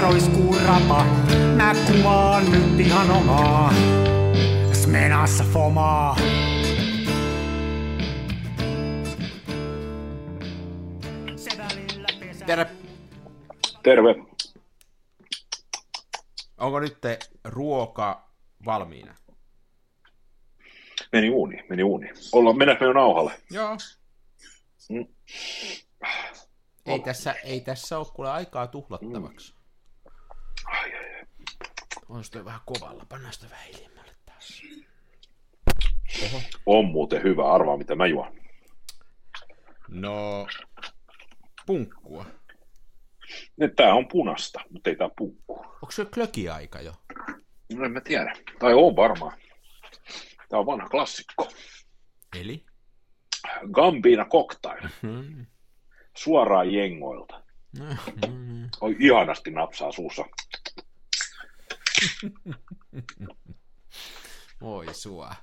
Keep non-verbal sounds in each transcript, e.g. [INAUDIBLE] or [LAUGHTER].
roiskuu rapa. Mä kuvaan nyt ihan omaa. Smenassa fomaa. Terve. Terve. Onko nyt te ruoka valmiina? Meni uuni, meni uuni. Ollaan, mennäänkö me jo nauhalle? Joo. Mm. Ei tässä, ei tässä ole kuule aikaa tuhlattavaksi. Ai, ai, ai. Olisi toi vähän kovalla, pannaan sitä vähän hiljemmälle taas. On muuten hyvä, arvaa mitä mä juon. No, punkkua. Nyt Tää on punasta, mutta ei tää punkku. Onko se klöki-aika jo? No en mä tiedä. Tai on varmaan. Tää on vanha klassikko. Eli? Gambina Cocktail. Hmm. Suoraan jengoilta. Oi ihanasti napsaa suussa. Voi sua.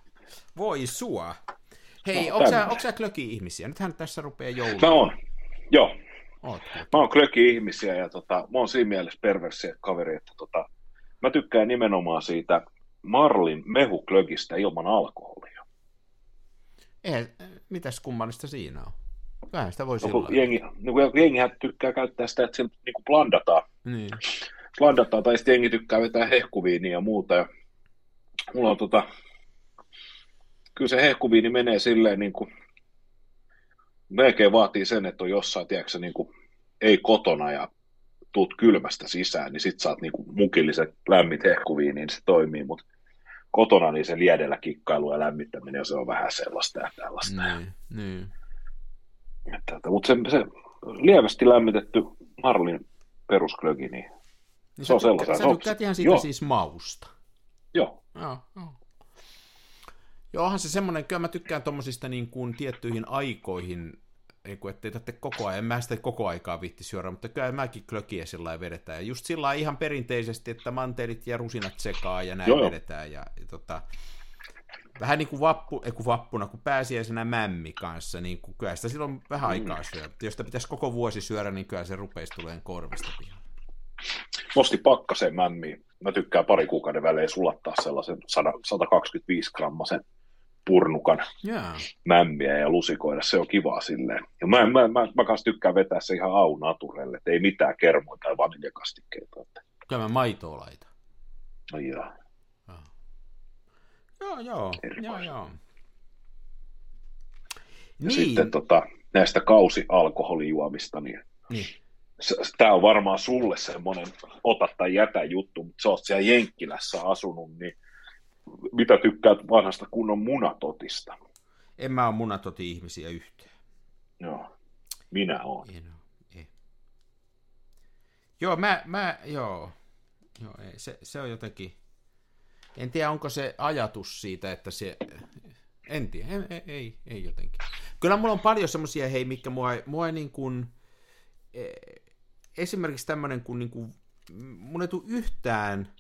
Voi sua. Hei, No, onko sä, onko sä klöki-ihmisiä? Nythän tässä rupeaa joulu. Mä oon. Joo. Ootko? Mä oon klöki-ihmisiä ja tota, mä oon siinä mielessä perversi kaveri, että tota, mä tykkään nimenomaan siitä Marlin mehuklökistä ilman alkoholia. Ei, mitäs kummallista siinä on? Kyllähän sitä voi No, sillä jengi, kun jengihän tykkää käyttää sitä, että sillä niin blandataan, Niin. blandataan, tai sitten jengi tykkää vetää hehkuviiniä ja muuta. Ja mulla on tota, kyllä se hehkuviini menee silleen niin kuin, melkein vaatii sen, että on jossain, tiedätkö, niin kuin, ei kotona ja tuut kylmästä sisään, niin sit saat niin kuin mukilliset lämmit hehkuviiniin, niin se toimii, mutta kotona niin se liedellä kikkailu ja lämmittäminen, se on vähän sellaista ja tällaista. Niin, niin. Mutta se, se lievästi lämmitetty Marlin perusklögi, niin niin Se on sellaisen. Sä on- tykkäät ihan siitä joo. siis mausta. joo, Joo, joo. Joo, onhan se semmoinen, kyllä mä tykkään tommosista niin kuin tiettyihin aikoihin, ei kun ettei tarvitse koko ajan, en mä sitä koko aikaa viitti syödä, mutta kyllä mäkin klökiä sillä lailla vedetään. Ja just sillä ihan perinteisesti, että mantelit ja rusinat sekaa ja näin joo. vedetään. Ja, ja tota, vähän niin kuin, vappu, ei kun vappuna, kun pääsiäisenä mämmi kanssa, niin kuin, kyllä sitä silloin vähän aikaa syö. Jos sitä pitäisi koko vuosi syödä, niin kyllä se rupeisi tulemaan korvista pian. nosti pakkaseen mämmiin. Mä tykkään pari kuukauden välein sulattaa sellaisen 100, 125 grammasen purnukan Jaa. mämmiä ja lusikoida. Se on kivaa silleen. Ja mä, mä, mä, mä kanssa tykkään vetää se ihan au naturelle, että ei mitään kermoja tai vaniljakastikkeita. Kyllä mä maitoa laitan. no joo. Joo, joo, joo, joo. Ja Niin, sitten tota, näistä kausialkoholijuomista, niin niin. tämä on varmaan sulle semmoinen ota tai jätä juttu, mutta sä oot siellä Jenkkilässä asunut, niin mitä tykkäät vanhasta kunnon munatotista? en mä ole munatoti ihmisiä yhteen. Joo, minä oon. En oo, ei. Joo, mä, mä joo. joo ei, se, se on jotenkin, en tiedä onko se ajatus siitä, että se, en tiedä, ei, ei, ei, jotenkin. Kyllä mulla on paljon semmoisia, hei, mikä mua, ei- mua ei niin kuin, eh, esimerkiksi tämmöinen kuin, niin kuin mun ei tule yhtään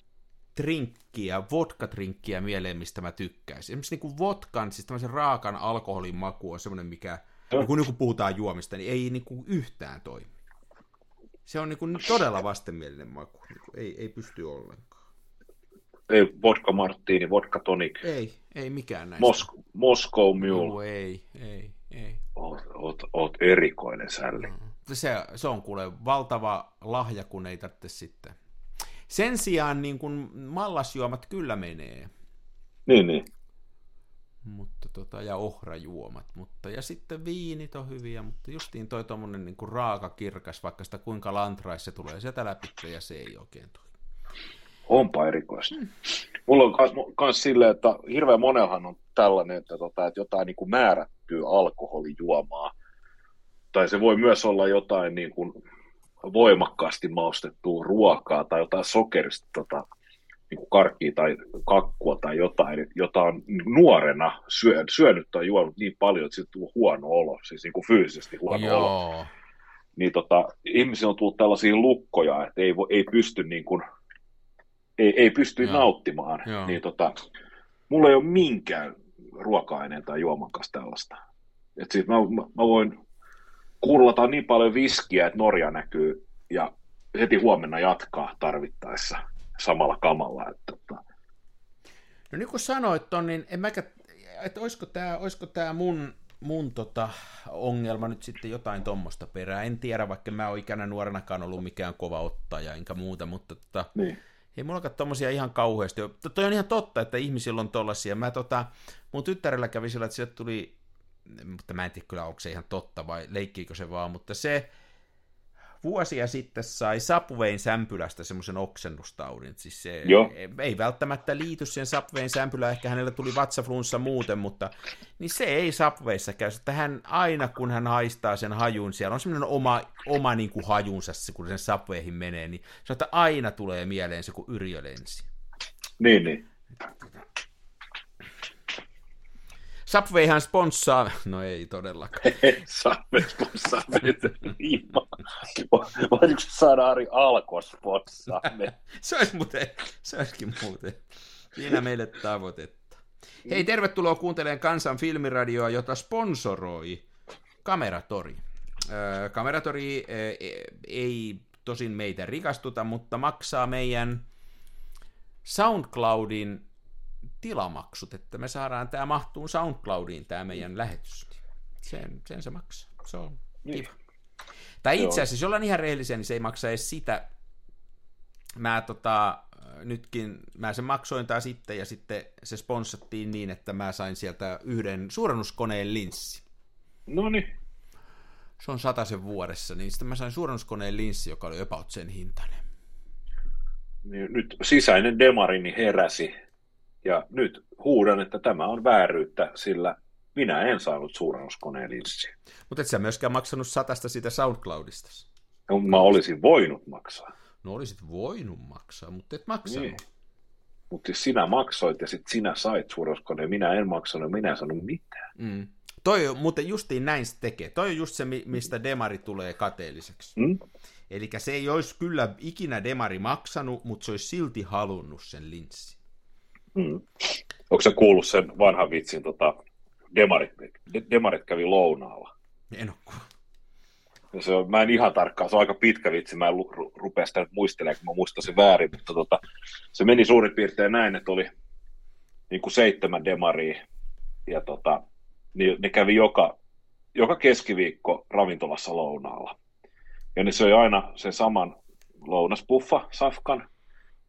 trinkkiä, vodka-trinkkiä mieleen, mistä mä tykkäisin. Esimerkiksi niin kuin vodkan, siis tämmöisen raakan alkoholin maku on semmoinen, mikä, kun, niin kun puhutaan juomista, niin ei niin kuin yhtään toimi. Se on niin kuin todella vastenmielinen maku. Niin kuin ei, ei pysty ollenkaan. Ei vodka martini, vodka tonic, Ei, ei mikään näistä. Mos- Moscow Joo, Mule. ei, ei, ei. Oot, oot, oot erikoinen sälli. Se, se on kuule valtava lahja, kun ei tarvitse sitten. Sen sijaan niin kuin mallasjuomat kyllä menee, Niin, niin. mutta tota, ja ohrajuomat, mutta ja sitten viinit on hyviä, mutta justiin toi tommonen niin kuin raaka kirkas, vaikka sitä kuinka lantrais se tulee sieltä läpi ja se ei oikein toimi. Onpa erikoista. Mulla on kans silleen, että hirveän monellahan on tällainen, että, tota, että jotain niin kuin määrättyä alkoholijuomaa. Tai se voi myös olla jotain niin kuin voimakkaasti maustettua ruokaa tai jotain sokerista tota, niin kuin karkkia tai kakkua tai jotain, jota on nuorena syö, syönyt tai juonut niin paljon, että siitä tulee huono olo, siis niin kuin fyysisesti huono olo. Joo, Niin tota, ihmisillä on tullut tällaisia lukkoja, että ei, ei pysty niin kuin, ei, ei pysty Joo. nauttimaan. Joo. Niin tota, mulla ei ole minkään ruoka-aineen tai juoman kanssa tällaista. Et siis mä, mä, mä voin kuullata niin paljon viskiä, että Norja näkyy ja heti huomenna jatkaa tarvittaessa samalla kamalla. Että, tota. No niin kuin sanoit ton, niin en mäkä, että olisiko tämä, olisiko tämä mun, mun tota ongelma nyt sitten jotain tuommoista perää. En tiedä, vaikka mä oon ikänä nuorenakaan ollut mikään kova ottaja enkä muuta, mutta tota, niin. Ei mulla tommosia ihan kauheasti. Toi on ihan totta, että ihmisillä on tollasia. Mä tota, mun tyttärellä kävi sillä, että sieltä tuli, mutta mä en tiedä kyllä, onko se ihan totta vai leikkiikö se vaan, mutta se, vuosia sitten sai Subwayn sämpylästä semmoisen oksennustaudin. Siis se Joo. ei välttämättä liity siihen Subwayn sämpylään, ehkä hänellä tuli vatsaflunssa muuten, mutta niin se ei Subwayssa käy. Että hän aina kun hän haistaa sen hajun, siellä on semmoinen oma, oma niin kuin hajunsa, kun sen Subwayhin menee, niin se että aina tulee mieleen se, kun Yrjö lensi. Niin, niin. Subwayhan sponssaa, no ei todellakaan. [LAUGHS] Subway sponssaa meitä liimaa. Voisiko saada Ari Alko sponssaa se olisi muuten, se olisikin muuten. Siinä meille tavoitetta. Hei, tervetuloa kuuntelemaan Kansan filmiradioa, jota sponsoroi Kameratori. Kameratori öö, ei tosin meitä rikastuta, mutta maksaa meidän SoundCloudin tilamaksut, että me saadaan tämä mahtuu SoundCloudiin, tämä meidän lähetys. Sen, sen se maksaa. Se on Niin. kiva. Tai itse asiassa, jos ollaan ihan rehellisiä, niin se ei maksa edes sitä. Mä tota, nytkin, mä sen maksoin taas sitten, ja sitten se sponssattiin niin, että mä sain sieltä yhden suurennuskoneen linssi. No niin. Se on sen vuodessa, niin sitten mä sain suurennuskoneen linssi, joka oli about sen hintainen. Niin Nyt sisäinen demarini heräsi ja nyt huudan, että tämä on vääryyttä, sillä minä en saanut suurennuskoneen linssiä. Mutta et sä myöskään maksanut satasta siitä SoundCloudista. No, Mä olisin voinut maksaa. No olisit voinut maksaa, mutta et maksanut. Niin. Mutta siis sinä maksoit ja sitten sinä sait suurennuskoneen, minä en maksanut, minä en sanonut mitään. Mm. Toi on, muuten justiin näin se tekee. Toi on just se, mi- mistä demari tulee kateelliseksi. Mm? Eli se ei olisi kyllä ikinä demari maksanut, mutta se olisi silti halunnut sen linssin. Mm. Onko se kuullut sen vanhan vitsin, tota, demarit, de- demarit kävi lounaalla? En ole. Ja se on, mä en ihan tarkkaan, se on aika pitkä vitsi, mä en lu- ru- rupea sitä nyt muistelemaan, kun mä muistan sen väärin, mutta tota, se meni suurin piirtein näin, että oli niin kuin seitsemän demaria, ja tota, niin ne kävi joka, joka keskiviikko ravintolassa lounaalla. Ja ne söi aina sen saman lounaspuffa, safkan,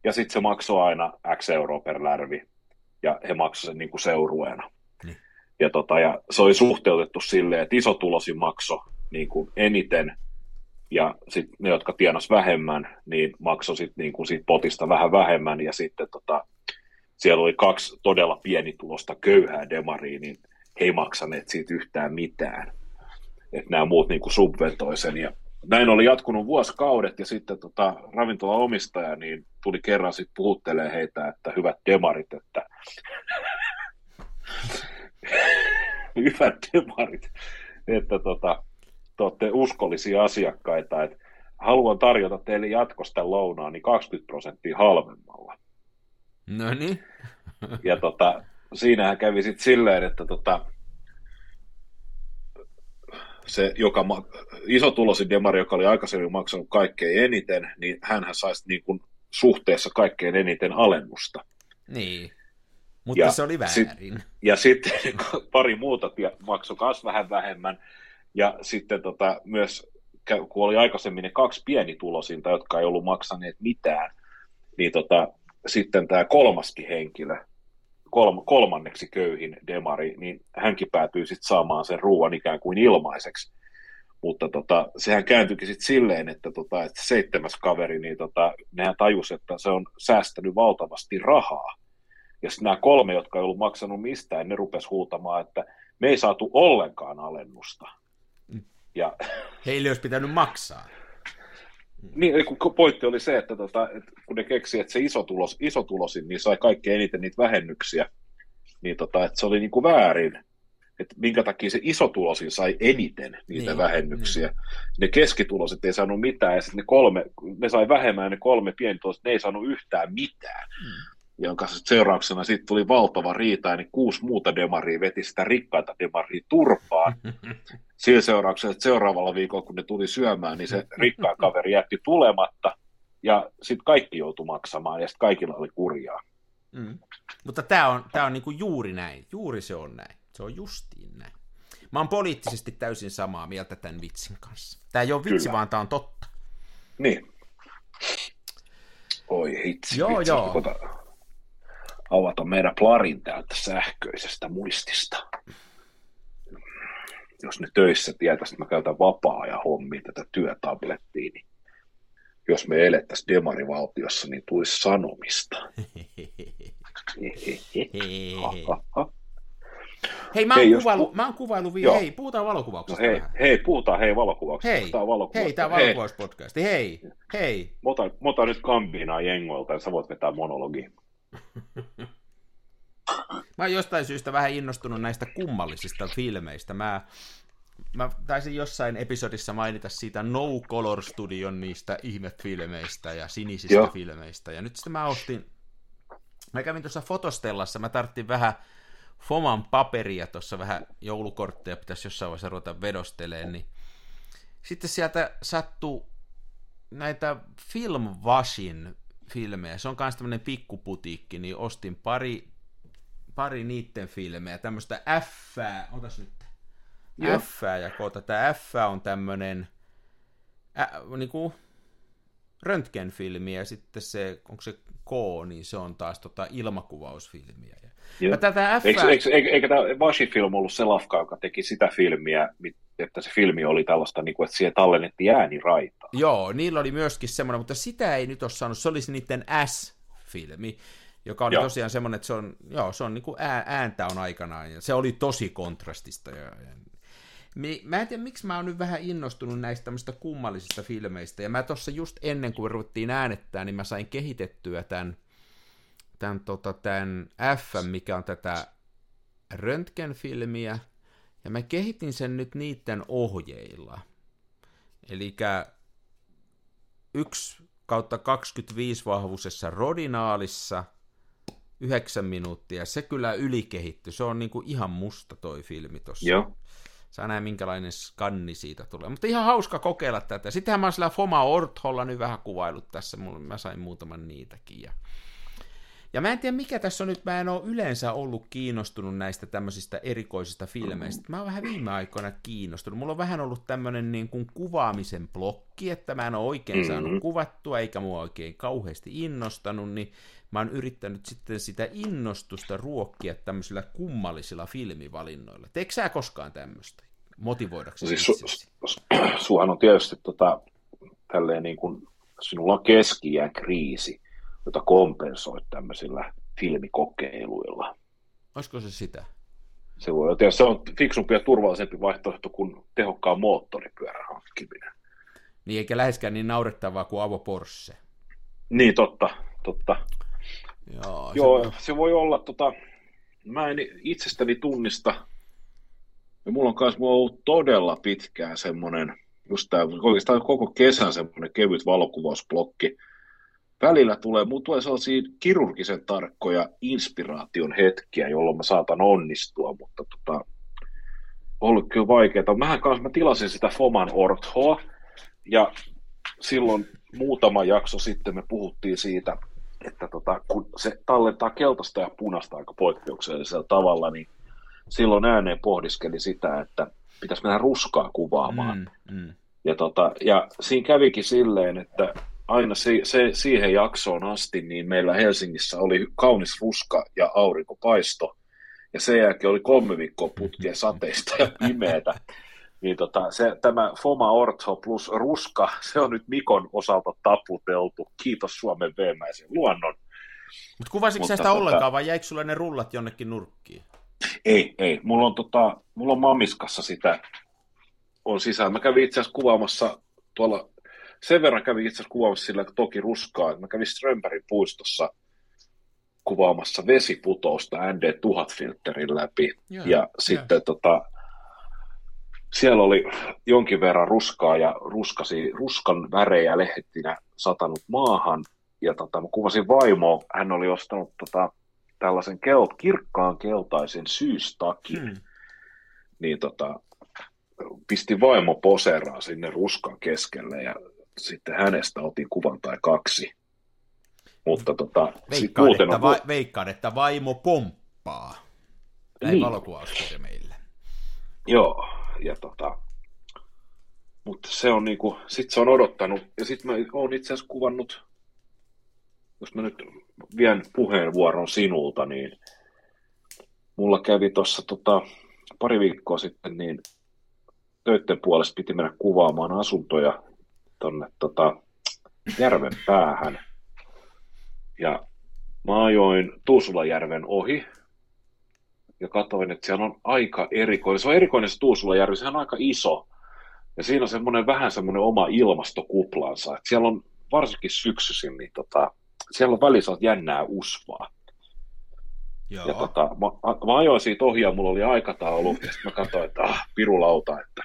ja sitten se maksoi aina X euroa per lärvi, ja he maksoivat sen niin kuin seurueena. Niin. Ja, tota, ja se oli suhteutettu silleen, että isotulosin makso niin kuin eniten, ja sitten ne, jotka tienas vähemmän, niin maksoi sit niin kuin siitä potista vähän vähemmän, ja sitten tota, siellä oli kaksi todella pienitulosta köyhää demaria, niin he ei maksaneet siitä yhtään mitään. Että nämä muut niin kuin subventoi sen, ja näin oli jatkunut vuosikaudet, ja sitten tota, ravintola-omistaja niin tuli kerran sitten puhuttelee heitä, että hyvät demarit, että [LAUGHS] hyvät demarit, että tota, te olette uskollisia asiakkaita, että haluan tarjota teille jatkosta lounaa niin 20 prosenttia halvemmalla. No niin. Ja tota, siinähän kävi sitten silleen, että tota, se, joka ma- isotulosin demari, joka oli aikaisemmin maksanut kaikkein eniten, niin hän saisi niin kuin suhteessa kaikkein eniten alennusta. Niin. Mutta Ja se oli sit- väärin. Ja sitten [LAUGHS] pari muuta maksoi myös vähän vähemmän. Ja sitten tota, myös, kun oli aikaisemmin ne kaksi pienitulosinta, jotka ei ollut maksaneet mitään, niin tota, sitten tämä kolmaskin henkilö, kolm- kolmanneksi köyhin demari, niin hänkin päätyy sitten saamaan sen ruoan ikään kuin ilmaiseksi. Mutta tota, sehän kääntyikin sitten silleen, että, tota, että se seitsemäs kaveri, niin tota, nehän tajusi, että se on säästänyt valtavasti rahaa. Ja sitten nämä kolme, jotka ei ollut maksanut mistään, ne rupes huutamaan, että me ei saatu ollenkaan alennusta. Mm. Ja Heille olisi pitänyt maksaa. Niin, eli kun pointti oli se, että, tota, kun ne keksi, että se isotulos, isotulosin niin sai kaikkein eniten niitä vähennyksiä, niin tota, että se oli niin kuin väärin, että minkä takia se isotulosin sai eniten niitä Niin, vähennyksiä. Niin. Ne keskituloiset ei saanut mitään, ja sitten ne kolme, ne sai vähemmän, ja ne kolme pienituloiset, ne ei saanut yhtään mitään. Mm. Jonka seurauksena sitten tuli valtava riita, niin kuusi muuta demaria veti sitä rikkaita demaria turpaan. [LAUGHS] Sillä seurauksena, että seuraavalla viikolla, kun ne tuli syömään, niin se rikkaa kaveri jätti tulematta, ja sitten kaikki joutui maksamaan, ja sitten kaikilla oli kurjaa. Mm. Mutta tämä on, tää on niinku juuri näin. Juuri se on näin. Se on justiin näin. Mä oon poliittisesti täysin samaa mieltä tämän vitsin kanssa. Tämä ei ole vitsi, Kyllä. vaan tämä on totta. Niin. Oi hitsi. Joo, vitsi, joo. Kota, avata meidän plarin täältä sähköisestä muistista. Jos ne töissä tietäisi, että mä käytän vapaa-ajan hommiin tätä työtablettia, niin jos me elettäisiin demarivaltiossa, niin tulisi sanomista. [LAUGHS] Hei, mä oon Hei, kuvailu, pu- mä oon kuvailu vi- Joo. hei, puhutaan No valokuvauksesta hei, vähän. hei, puhutaan hei valokuvauksesta. Hei, Tää on hei, tää on valokuvauspodcasti. Hei, hei. Mä otan, mä otan nyt kambiinaa jengoilta ja sä voit vetää monologi. Mä oon jostain syystä vähän innostunut näistä kummallisista filmeistä. Mä, mä taisin jossain episodissa mainita siitä No Color Studion niistä ihmefilmeistä ja sinisistä Joo. filmeistä. Ja nyt sitten mä ostin, mä kävin tuossa fotostellassa, mä tarttin vähän Foman paperia tuossa vähän joulukortteja pitäisi jossain vaiheessa ruveta vedosteleen, niin sitten sieltä sattuu näitä Film Washin filmejä. Se on myös tämmöinen pikkuputiikki, niin ostin pari, pari niitten filmejä, tämmöistä F, otas nyt, Joo. F ja koota, tämä F on tämmöinen ä, niinku röntgenfilmi ja sitten se, onko se K, niin se on taas tota ilmakuvausfilmiä. Ja Joo. Mä tätä F... Eikö, eikö, eikö, eikö tämä Vashi-film ollut se lafka, joka teki sitä filmiä, että se filmi oli tällaista, niin kuin, että siihen tallennettiin ääniraita? Joo, niillä oli myöskin semmoinen, mutta sitä ei nyt ole saanut, se olisi niiden S-filmi, joka oli Joo. tosiaan semmoinen, että se on, joo, se on niin kuin ää, ääntä on aikanaan, ja se oli tosi kontrastista. Ja, ja, mä en tiedä, miksi mä oon nyt vähän innostunut näistä tämmöistä kummallisista filmeistä, ja mä tuossa just ennen kuin ruvettiin äänettää, niin mä sain kehitettyä tämän, tämän, tota, tämän F, mikä on tätä röntgenfilmiä, ja mä kehitin sen nyt niiden ohjeilla. Eli 1 kautta 25 vahvuisessa rodinaalissa, 9 minuuttia. Se kyllä ylikehitty. Se on niinku ihan musta toi filmi tossa. Joo. Saa nähdä, minkälainen skanni siitä tulee. Mutta ihan hauska kokeilla tätä. Sittenhän mä oon sillä Foma Ortholla nyt vähän kuvailut tässä. Mä sain muutaman niitäkin. Ja, ja mä en tiedä, mikä tässä on nyt. Mä en ole yleensä ollut kiinnostunut näistä tämmöisistä erikoisista filmeistä. Mä oon vähän viime aikoina kiinnostunut. Mulla on vähän ollut tämmöinen niin kuin kuvaamisen blokki, että mä en ole oikein Mhm. saanut kuvattua, eikä mua oikein kauheasti innostanut, niin mä oon yrittänyt sitten sitä innostusta ruokkia tämmöisillä kummallisilla filmivalinnoilla. Teekö sä koskaan tämmöistä? Motivoidaksesi Siis su, itsesi? su, suhan on tietysti tota, tälleen niin kuin, sinulla on keski kriisi, jota kompensoit tämmöisillä filmikokeiluilla. Olisiko se sitä? Se, voi, olla- se on fiksumpi ja turvallisempi vaihtoehto kuin tehokkaan moottoripyörän hankkiminen. Niin eikä läheskään niin naurettavaa kuin Avo Porsche. Niin, totta, totta. Joo, Joo, se, se voi olla, tota, mä en itsestäni tunnista, ja mulla on myös mulla on ollut todella pitkään semmoinen, just tää, oikeastaan koko kesän semmoinen kevyt valokuvausblokki. Välillä tulee, mulla tulee sellaisia kirurgisen tarkkoja inspiraation hetkiä, jolloin mä saatan onnistua, mutta tota, ollut kyllä vaikeaa. Mähän kanssa mä tilasin sitä Foman Orthoa, ja silloin muutama jakso sitten me puhuttiin siitä, että tota, kun se tallentaa keltaista ja punaista aika poikkeuksellisella tavalla, niin silloin ääneen pohdiskeli sitä, että pitäisi mennä ruskaa kuvaamaan. mm, mm. Ja, tota, ja siinä kävikin silleen, että aina se, se, siihen jaksoon asti, niin meillä Helsingissä oli kaunis ruska ja aurinkopaisto, ja sen jälkeen oli kolme viikkoa putkea sateista ja pimeätä. Niin tota, se, tämä Foma Ortho plus ruska, se on nyt Mikon osalta taputeltu. Kiitos Suomen veemäisen luonnon. Mutta kuvasitko Mutta sitä tota- ollenkaan, vai jäikö sulle ne rullat jonnekin nurkkiin? Ei, ei. Mulla on, tota, mulla on mamiskassa sitä on sisään. Mä kävin itse asiassa kuvaamassa tuolla, sen verran kävin itse asiassa kuvaamassa sillä toki ruskaa, että mä kävin Strömbergin puistossa kuvaamassa vesiputousta ND1000-filterin läpi. Joo, ja joo. sitten tota, siellä oli jonkin verran ruskaa ja ruskasi, ruskan värejä lehtinä satanut maahan. ja tota, mä kuvasin vaimoa, hän oli ostanut tota, tällaisen kelt, kirkkaan keltaisen syystakin, hmm. niin tota, pisti vaimo poseraa sinne ruskan keskelle ja sitten hänestä otin kuvan tai kaksi. Mutta tota, veikkaan, muuten että on... va- veikkaan, että vaimo pomppaa. Näin niin. meille. Joo, ja tota, mutta se on niinku, sit se on odottanut, ja sitten mä oon itse asiassa kuvannut, jos mä nyt vien puheenvuoron sinulta, niin mulla kävi tuossa tota, pari viikkoa sitten, niin töiden puolesta piti mennä kuvaamaan asuntoja tonne tota, järven päähän. Ja mä ajoin Tuusulajärven ohi ja katsoin, että siellä on aika erikoinen. Se on erikoinen se Tuusulajärvi, se on aika iso. Ja siinä on semmoinen vähän semmoinen oma ilmastokuplansa. Että siellä on varsinkin syksyisin, niin tota, siellä on välissä jännää usvaa. Joo. Ja tota, mä, mä ajoin siitä ohi ja mulla oli aikataulu, ja sitten mä katsoin, että ah, pirulauta, että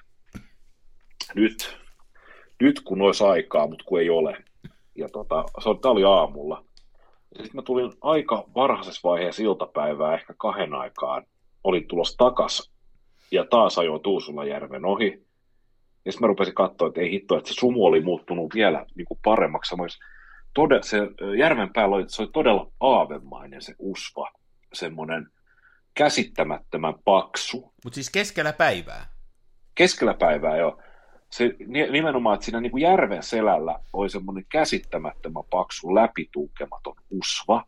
nyt, nyt kun olisi aikaa, mutta kun ei ole. Ja tota, se oli, tämä oli aamulla. Sitten mä tulin aika varhaisessa vaiheessa iltapäivää, ehkä kahden aikaan, olin tulossa takas ja taas ajoin Tuusulajärven ohi. Ja sitten mä rupesin katsoa, että ei hitto, että se sumu oli muuttunut vielä niin kuin paremmaksi. tode, se järven päällä oli, se oli todella aavemainen se usva, semmoinen käsittämättömän paksu. Mutta siis keskellä päivää? Keskellä päivää, joo. Se, nimenomaan, että siinä niin kuin järven selällä oli semmoinen käsittämättömän paksu läpitunkematon usva,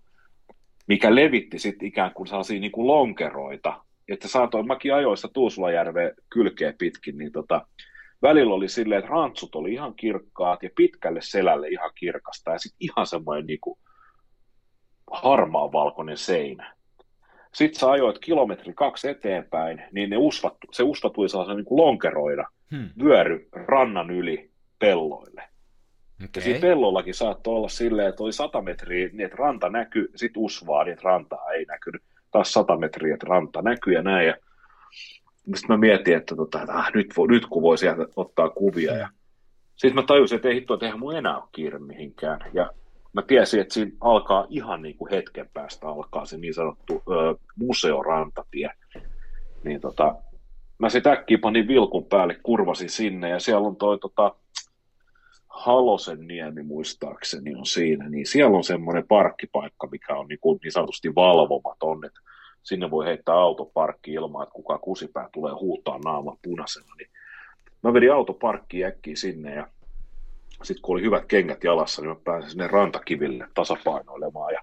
mikä levitti sitten ikään kuin sellaisia niin kuin lonkeroita, että saatoin mäkin ajoissa Tuusulajärven kylkeä pitkin, niin tota, välillä oli silleen, että rantsut oli ihan kirkkaat ja pitkälle selälle ihan kirkasta ja sitten ihan semmoinen niin kuin harmaa valkoinen seinä. Sitten sä ajoit kilometri kaksi eteenpäin, niin ne usvat, se usva tuli sellaisen niin kuin lonkeroida, hmm. vyöry rannan yli pelloille. Okay. Ja siinä pellollakin saattoi olla silleen, että oli sata metriä, niin että ranta näkyy, sitten usvaa, niin että rantaa ei näkynyt. Taas sata metriä, että ranta näkyy ja näin. Ja sitten mä mietin, että, tota, että ah, nyt, vo, nyt kun voi sieltä ottaa kuvia. Ja sitten mä tajusin, että ei hittoa, että eihän mun enää ole kiire mihinkään. Ja mä tiesin, että siinä alkaa ihan niin kuin hetken päästä alkaa se niin sanottu ö, museorantatie. Niin tota, mä sitten äkkiä panin vilkun päälle, kurvasin sinne ja siellä on toi tota, Halosen niemi muistaakseni on siinä, niin siellä on semmoinen parkkipaikka, mikä on niin, kuin niin sanotusti valvomaton, että sinne voi heittää autoparkki ilman, että kuka kusipää tulee huutaa naama punaisena, niin mä vedin autoparkkiin äkkiä sinne ja sitten kun oli hyvät kengät jalassa, niin mä pääsin sinne rantakiville tasapainoilemaan ja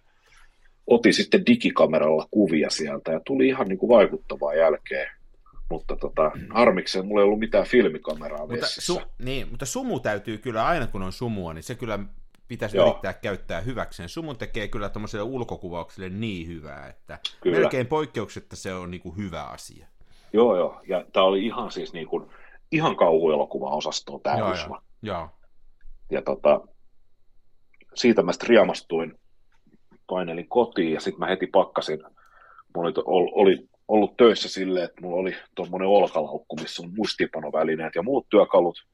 otin sitten digikameralla kuvia sieltä ja tuli ihan niin kuin vaikuttavaa jälkeen. Mutta tota, harmikseen mulla ei ollut mitään filmikameraa mutta, su, niin, mutta sumu täytyy kyllä, aina kun on sumua, niin se kyllä pitäisi Joo. yrittää käyttää hyväkseen. Sumun tekee kyllä tuommoiselle ulkokuvaukselle niin hyvää, että kyllä. melkein poikkeuksetta se on niin kuin hyvä asia. Joo, joo. Ja tämä oli ihan siis niin kuin, ihan kauhuelokuva-osastoa tämä joo, joo. joo. Ja tota, siitä mä sitten riamastuin, painelin kotiin ja sitten mä heti pakkasin. Mulla oli, oli ollut töissä silleen, että mulla oli tuommoinen olkalaukku, missä on muistipanovälineet ja muut työkalut,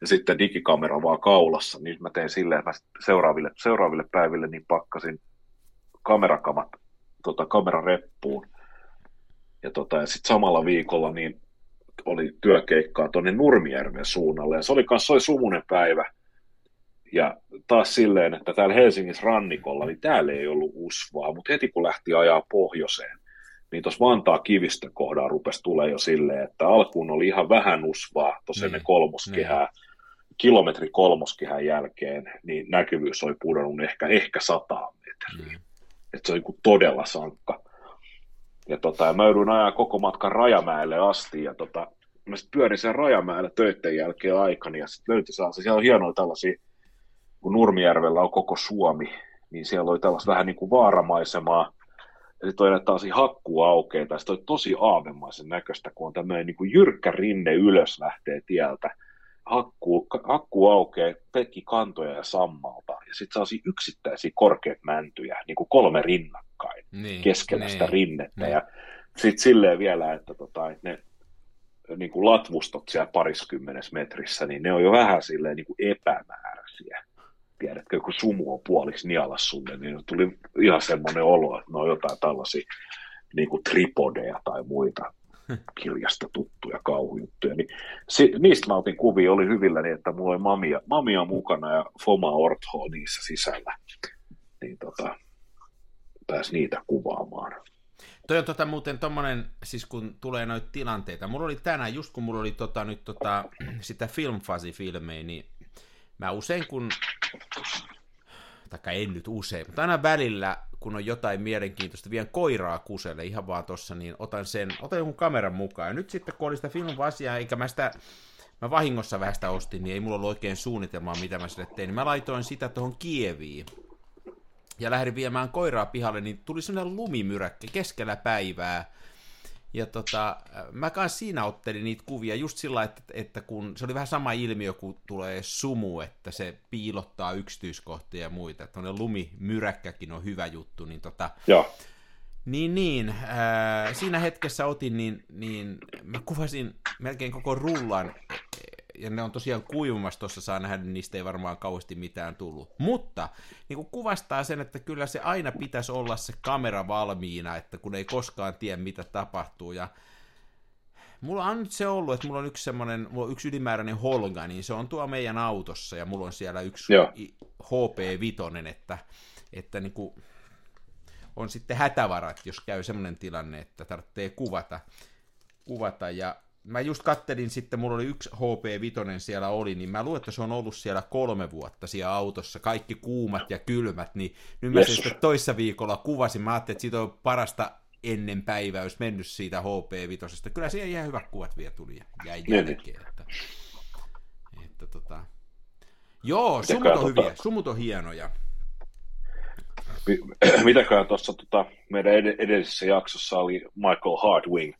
ja sitten digikamera vaan kaulassa, niin mä tein silleen, että mä seuraaville, seuraaville päiville niin pakkasin kamerakamat tota, kamerareppuun. Ja, tota, ja sitten samalla viikolla niin oli työkeikkaa tuonne Nurmijärven suunnalle, ja se oli myös oli sumunen päivä. Ja taas silleen, että täällä Helsingissä rannikolla, niin täällä ei ollut usvaa, mutta heti kun lähti ajaa pohjoiseen, niin tuossa Vantaa kivistön kohdalla rupesi tulee jo silleen, että alkuun oli ihan vähän usvaa tuossa niin, ennen kolmoskehää, niin. kilometri kolmoskehän jälkeen, niin näkyvyys oli pudonnut ehkä, ehkä sataa metriä. Niin. Että se oli todella sankka. Ja, tota, ja mä joudun ajaa koko matkan Rajamäelle asti, ja tota, mä sitten pyörin sen Rajamäellä töiden jälkeen aikana, ja sitten löytyi sellaisia, siellä on hienoja tällaisia, kun Nurmijärvellä on koko Suomi, niin siellä oli tällaista vähän niin kuin vaaramaisemaa, ja sitten on taas hakkuu aukeaa, tai sitten tosi aavemaisen näköistä, kun on tämmöinen niin jyrkkä rinne ylös lähtee tieltä. Hakkuu, hakkuu aukeaa, pekki kantoja ja sammalta, ja sitten saa yksittäisiä korkeat mäntyjä, niin kuin kolme rinnakkain niin, keskellä niin, sitä rinnettä. Niin. Ja sitten silleen vielä, että, tota, että ne niin kuin latvustot siellä pariskymmenes metrissä, niin ne on jo vähän silleen niin kuin epämääräisiä. Tiedätkö, joku sumu on puoliksi nialas sulle, niin tuli ihan semmoinen olo, että ne on jotain tällaisia niin kuin tripodeja tai muita kirjasta tuttuja kauhujuttuja. Niin, niistä mä otin kuvia, oli hyvilläni, että mulla oli mamia, mamia mukana ja Foma Ortho niissä sisällä. Niin tota, pääsi niitä kuvaamaan. Toi on tota muuten tommonen, siis kun tulee noita tilanteita. Mulla oli tänään, just kun mulla oli tota, nyt tota, sitä filmfasi-filmejä, niin mä usein kun, taikka en nyt usein, mutta aina välillä, kun on jotain mielenkiintoista, vien koiraa kuselle ihan vaan tossa, niin otan sen, otan jonkun kameran mukaan. Ja nyt sitten kun oli sitä filmfasia, eikä mä sitä, mä vahingossa vähän sitä ostin, niin ei mulla ollut oikein suunnitelmaa, mitä mä sille tein. Niin mä laitoin sitä tuohon Kieviin ja lähdin viemään koiraa pihalle, niin tuli sellainen lumimyräkkä keskellä päivää. Ja tota, mä kanssa siinä ottelin niitä kuvia just sillä, että, että kun se oli vähän sama ilmiö, kun tulee sumu, että se piilottaa yksityiskohtia ja muita, että lumimyräkkäkin on hyvä juttu, niin tota, Joo. niin, niin. Ää, siinä hetkessä otin, niin, niin mä kuvasin melkein koko rullan ja ne on tosiaan kuivumassa, tuossa saa nähdä, niin niistä ei varmaan kauheasti mitään tullut. Mutta niin kuin kuvastaa sen, että kyllä se aina pitäisi olla se kamera valmiina, että kun ei koskaan tiedä, mitä tapahtuu. Ja mulla on nyt se ollut, että mulla on yksi semmoinen, mulla on yksi ylimääräinen Holga, niin se on tuo meidän autossa, ja mulla on siellä yksi Joo. HP-vitonen, että, että niin kuin on sitten hätävarat, jos käy semmoinen tilanne, että tarvitsee kuvata, kuvata ja mä just kattelin sitten, mulla oli yksi HP5 siellä oli, niin mä luulen, että se on ollut siellä kolme vuotta siellä autossa, kaikki kuumat ja kylmät, niin nyt mä Yes. sitten toissa viikolla kuvasin, mä ajattelin, että siitä on parasta ennen päivää, jos mennyt siitä HP5. Kyllä siellä ihan hyvät kuvat vielä tuli ja jäi Niin, jälkeen. Että, että tota... Joo, sumut on tota- hyviä, sumut on hienoja. Mi- [CLEARS THROAT] Mitäköhän tuossa tota, meidän ed- edellisessä jaksossa oli Michael Hardwing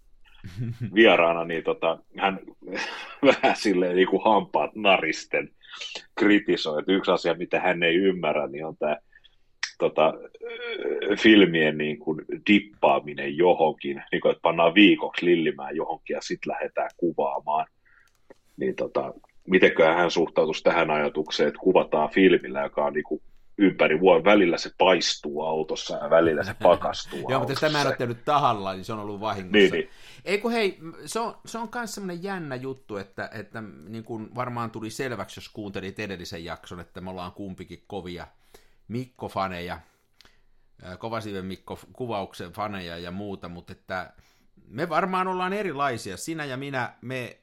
[LAUGHS] vieraana, niin tota, hän [LAUGHS] vähän silleen niin kuin hampaat naristen kritisoi, että yksi asia, mitä hän ei ymmärrä, niin on tämä tota, filmien niin kuin dippaaminen johonkin, niin kuin, että pannaan viikoksi lillimään johonkin ja sitten lähdetään kuvaamaan. Niin tota, mitenköhän hän suhtautuisi tähän ajatukseen, että kuvataan filmillä, joka on niin kuin ympäri vuoden. Välillä se paistuu autossa ja välillä se pakastuu [LAUGHS] Joo, mutta jos tämä ole tehnyt tahalla, niin se on ollut vahingossa. Niin, niin. Ei kun hei, se on, se on myös semmoinen jännä juttu, että, että niin kuin varmaan tuli selväksi, jos kuuntelit edellisen jakson, että me ollaan kumpikin kovia Mikko-faneja, Kovasiven Mikko kuvauksen faneja ja muuta, mutta että me varmaan ollaan erilaisia. Sinä ja minä, me,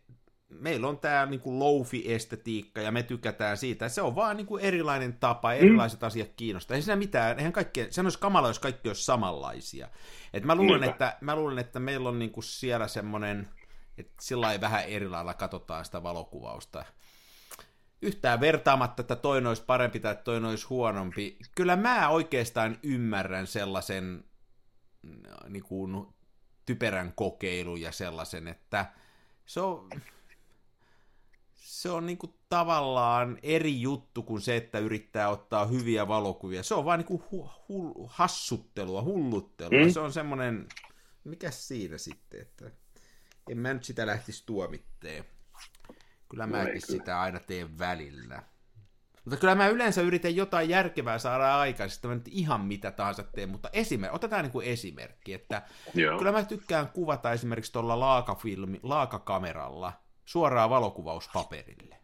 meillä on tämä niin kuin loufi-estetiikka ja me tykätään siitä. Se on vaan niin kuin erilainen tapa, erilaiset mm. asiat kiinnostaa. Ei siinä mitään, eihän kaikki, sehän olisi kamala, jos kaikki olisi samanlaisia. Et mä, luulen, Niinpä. että, mä luulen, että meillä on niin kuin siellä semmoinen, että sillä lailla vähän eri lailla katsotaan sitä valokuvausta. Yhtään vertaamatta, että toinen olisi parempi tai toinen olisi huonompi. Kyllä mä oikeastaan ymmärrän sellaisen niin kuin, typerän kokeilun ja sellaisen, että se on, se on niin kuin tavallaan eri juttu kuin se, että yrittää ottaa hyviä valokuvia. Se on vaan niin kuin hu, hu, hassuttelua, hulluttelua. Mm. Se on semmoinen, mikä siinä sitten, että en mä nyt sitä lähtisi tuomitteen. Kyllä No mäkin kyllä. sitä aina teen välillä. Mutta kyllä mä yleensä yritän jotain järkevää saada aikaiseksi, että mä nyt ihan mitä tahansa teen, mutta esimerkki, otetaan niin kuin esimerkki, että Joo. Kyllä mä tykkään kuvata esimerkiksi tuolla laakafilmi, laakakameralla suoraan valokuvauspaperille.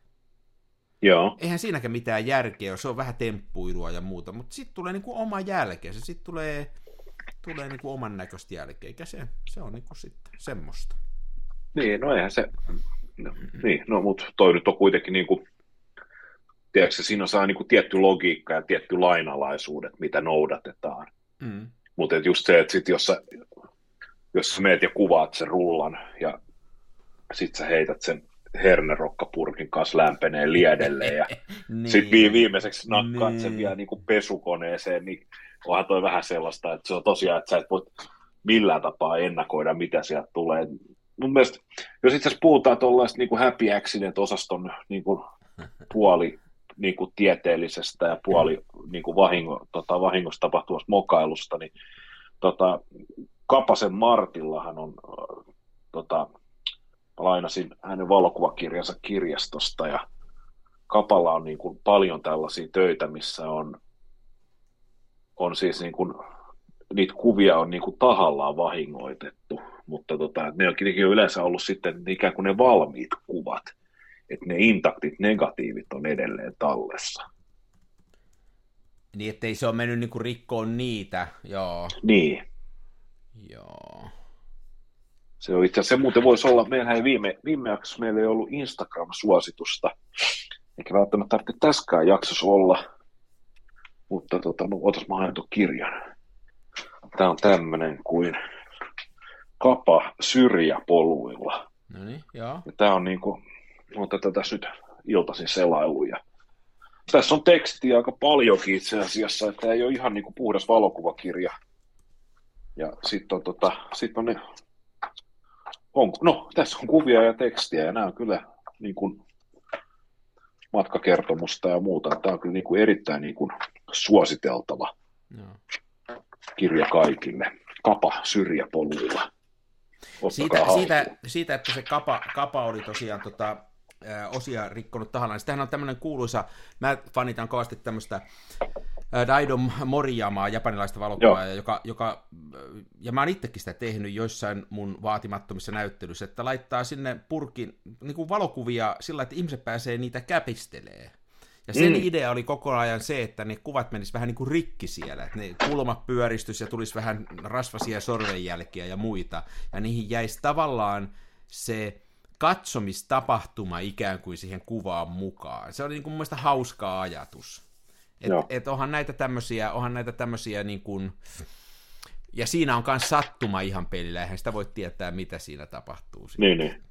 Joo. Eihän siinäkään mitään järkeä ole, se on vähän temppuilua ja muuta, mutta sitten tulee niinku oma jälkeensä, sitten tulee, tulee niinku oman näköistä jälkeä, eikä se, se on niinku sitten semmoista. Niin, no eihän se, no, niin, no mutta toi nyt on kuitenkin niin kuin, tiedätkö, siinä saa niin kuin tietty logiikka ja tietty lainalaisuudet, mitä noudatetaan. Mm. Mutta just se, että sit jos sä, jos sä meet ja kuvaat sen rullan ja sit sä heität sen hernerokkapurkin kanssa lämpeneen liedelle ja [LAUGHS] Niin. sitten vi- viimeiseksi nakkaat Niin. sen vielä niin kuin pesukoneeseen, niin onhan toi vähän sellaista, että se on tosiaan, että sä et voi millään tapaa ennakoida, mitä sieltä tulee. Mun mielestä, jos itse asiassa puhutaan tuollaista niin happy accident-osaston niin kuin puoli niin kuin tieteellisestä ja puoli niin kuin vahingo, tota, vahingossa tapahtuvasta mokailusta, niin tota, Kapasen Martillahan on, tota, lainasin hänen valokuvakirjansa kirjastosta ja Kapalla on niin kuin paljon tällaisia töitä, missä on, on siis niin kuin, niitä kuvia on niin kuin tahallaan vahingoitettu, mutta tota, ne on kuitenkin yleensä ollut sitten ikään kuin ne valmiit kuvat, että ne intaktit negatiivit on edelleen tallessa. Niin, ettei se ole mennyt niinku rikkoon niitä, joo. Niin. Joo. Se on itse asiassa, se muuten voisi olla, meillähän ei viime, viime jaksossa meillä ei ollut Instagram-suositusta, eikä välttämättä tarvitse tässäkään jaksossa olla, mutta tota, no, otas mä haen kirjan. Tämä on tämmöinen kuin kapa syrjäpoluilla. No niin, joo. Ja tämä on niin kuin, on tätä tässä nyt iltaisin selailu ja tässä on tekstiä aika paljonkin itse asiassa, että ei ole ihan niin kuin puhdas valokuvakirja. Ja sitten on, tota, sit on ne, on, no tässä on kuvia ja tekstiä ja nämä on kyllä niin kuin matkakertomusta ja muuta. Tämä on kyllä niin kuin erittäin niin kuin suositeltava joo. kirja kaikille. Kapa syrjäpoluilla. Siitä, siitä, siitä, että se kapa, kapa oli tosiaan tota, osia rikkonut tahallaan. Sitähän on tämmöinen kuuluisa, mä fanitan kovasti tämmöistä Daido Moriyamaa, japanilaista valokuvaa, joka, joka, ja mä oon itsekin sitä tehnyt joissain mun vaatimattomissa näyttelyissä, että laittaa sinne purkin niin kuin valokuvia sillä, että ihmiset pääsee niitä käpistelee. Ja sen mm. idea oli koko ajan se, että ne kuvat menis vähän niin kuin rikki siellä, että ne kulmat pyöristys ja tulisi vähän rasvasia sorvenjälkiä ja muita, ja niihin jäisi tavallaan se katsomistapahtuma ikään kuin siihen kuvaan mukaan. Se oli niin kuin mun hauska ajatus. Että et onhan näitä tämmöisiä, onhan näitä tämmöisiä niin kuin, ja siinä on myös sattuma ihan pelillä, eihän sitä voi tietää, mitä siinä tapahtuu. Niin, niin.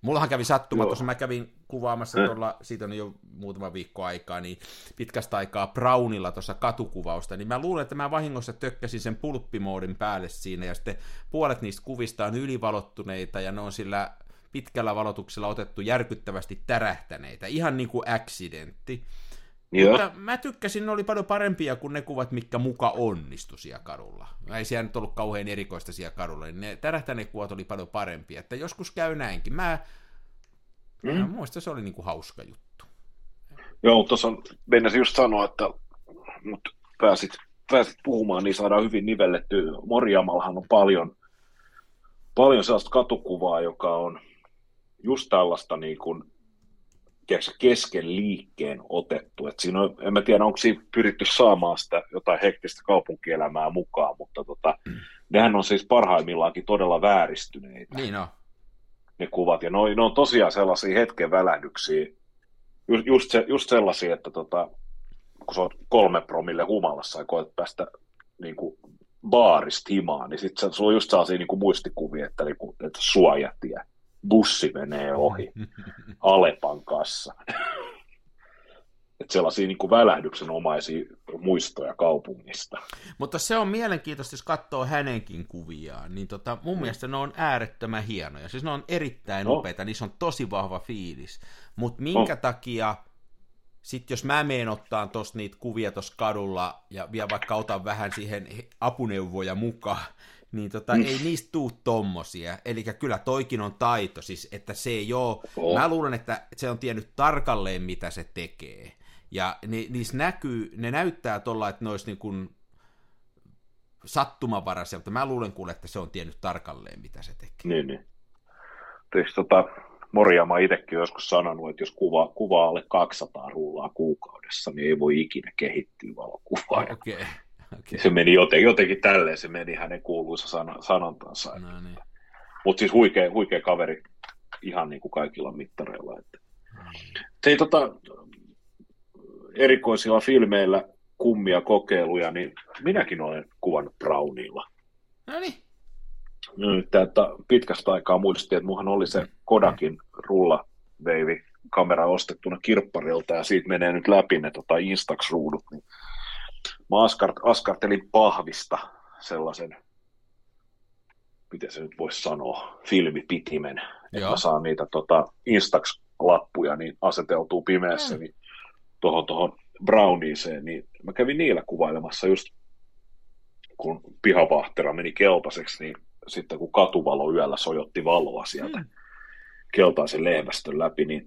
Mullahan kävi sattuma, tuossa mä kävin kuvaamassa eh. tuolla, siitä on jo muutama viikko aikaa, niin pitkästä aikaa Brownilla tuossa katukuvausta, niin mä luulen, että mä vahingossa tökkäsin sen pulppimoodin päälle siinä, ja sitten puolet niistä kuvista on ylivalottuneita, ja ne on sillä pitkällä valotuksella otettu järkyttävästi tärähtäneitä, ihan niin kuin accidentti. Joo. Mutta mä tykkäsin, ne oli paljon parempia kuin ne kuvat, mitkä muka onnistu siellä kadulla. Ei siellä nyt ollut kauhean erikoista siellä kadulla, niin ne tärähtäneet kuvat oli paljon parempia. Että joskus käy näinkin. Mä, mm. mä muistan, se oli niinku hauska juttu. Joo, mutta tuossa mennäisin just sanoa, että mut pääsit, pääsit puhumaan, niin saadaan hyvin nivelletty. Morjamallahan on paljon, paljon sellaista katukuvaa, joka on just tällaista niin kuin, kesken liikkeen otettu. Et siinä on, en mä tiedä, onko siinä pyritty saamaan sitä jotain hektistä kaupunkielämää mukaan, mutta tota, mm. nehän on siis parhaimmillaankin todella vääristyneitä. Niin on. Ne kuvat, ja ne on, ne on tosiaan sellaisia hetken välähdyksiä, just, se, just sellaisia, että tota, kun sä oot kolme promille humalassa ja koet päästä niin kuin baarista himaan, niin sitten sulla on just sellaisia niin kuin muistikuvia, että, niin kuin, että suojatie bussi menee ohi [LAUGHS] Alepan kanssa. Että sellaisia niin kuin välähdyksenomaisia muistoja kaupungista. Mutta se on mielenkiintoista, jos katsoo hänenkin kuviaan, niin tota, mun mm. mielestä ne on äärettömän hienoja. Siis ne on erittäin no. upeita, niissä on tosi vahva fiilis. Mutta minkä no. takia, sitten jos mä meen ottaa tos niitä kuvia tuossa kadulla ja vielä vaikka otan vähän siihen apuneuvoja mukaan, niin tota, mm. ei niistä tuu tommosia. Eli kyllä toikin on taito, siis että se ei ole, oh. mä luulen, että se on tiennyt tarkalleen, mitä se tekee. Ja ne, niissä näkyy, ne näyttää tuolla, että ne olisi niin kuin sattumanvaraiselta. Mä luulen kuule, että se on tiennyt tarkalleen, mitä se tekee. Niin, niin. Siis tota, Morjama itsekin joskus sanonut, että jos kuva, kuva alle 200 rullaa kuukaudessa, niin ei voi ikinä kehittyä valokuvaa. Okei. Okay. Okay. Se meni jotenkin, jotenkin tälleen, se meni hänen kuuluisa san, sanontansa. No, niin. Mutta siis huikea, huikea kaveri ihan niin kuin kaikilla mittareilla. Että. Mm. tota, erikoisilla filmeillä kummia kokeiluja, niin minäkin olen kuvannut Brownilla. No niin. Nyt, että pitkästä aikaa muistin, että muhan oli se Kodakin rulla veivi kamera ostettuna kirpparilta ja siitä menee nyt läpi ne tota Instax-ruudut, niin mä askart, askartelin pahvista sellaisen, miten se nyt voisi sanoa, filmipitimen, että mä saan niitä tota, Instax-lappuja niin aseteltuu pimeässä mm. niin tuohon tohon Brownieseen, niin mä kävin niillä kuvailemassa just kun pihavahtera meni keltaiseksi, niin sitten kun katuvalo yöllä sojotti valoa sieltä mm. keltaisen lehmästön läpi, niin